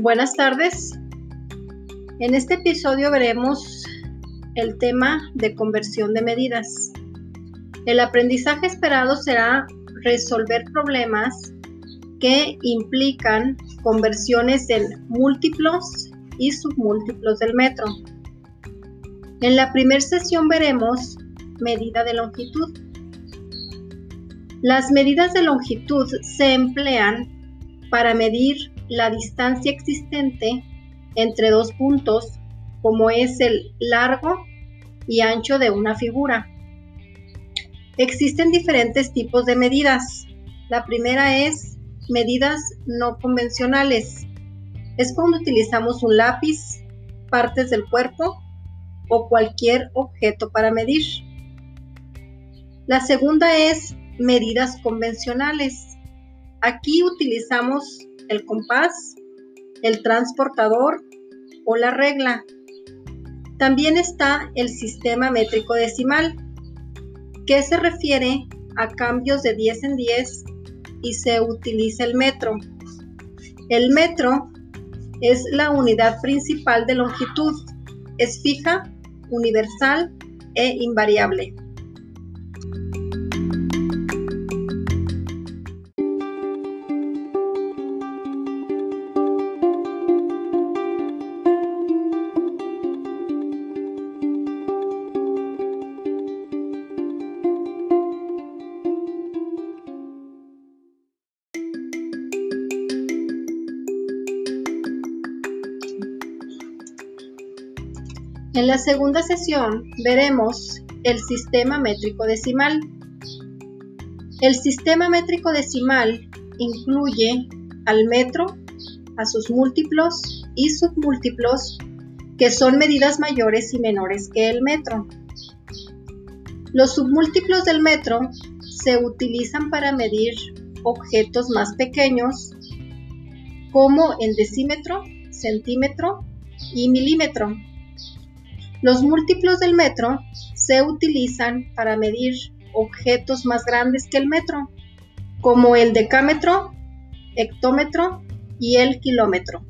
Buenas tardes. En este episodio veremos el tema de conversión de medidas. El aprendizaje esperado será resolver problemas que implican conversiones en múltiplos y submúltiplos del metro. En la primera sesión veremos medida de longitud. Las medidas de longitud se emplean para medir la distancia existente entre dos puntos, como es el largo y ancho de una figura. Existen diferentes tipos de medidas. La primera es medidas no convencionales. Es cuando utilizamos un lápiz, partes del cuerpo o cualquier objeto para medir. La segunda es medidas convencionales. Aquí utilizamos el compás, el transportador o la regla. También está el sistema métrico decimal, que se refiere a cambios de 10 en 10 y se utiliza el metro. El metro es la unidad principal de longitud. Es fija, universal e invariable. En la segunda sesión veremos el sistema métrico decimal. El sistema métrico decimal incluye al metro, a sus múltiplos y submúltiplos, que son medidas mayores y menores que el metro. Los submúltiplos del metro se utilizan para medir objetos más pequeños como el decímetro, centímetro y milímetro. Los múltiplos del metro se utilizan para medir objetos más grandes que el metro, como el decámetro, hectómetro y el kilómetro.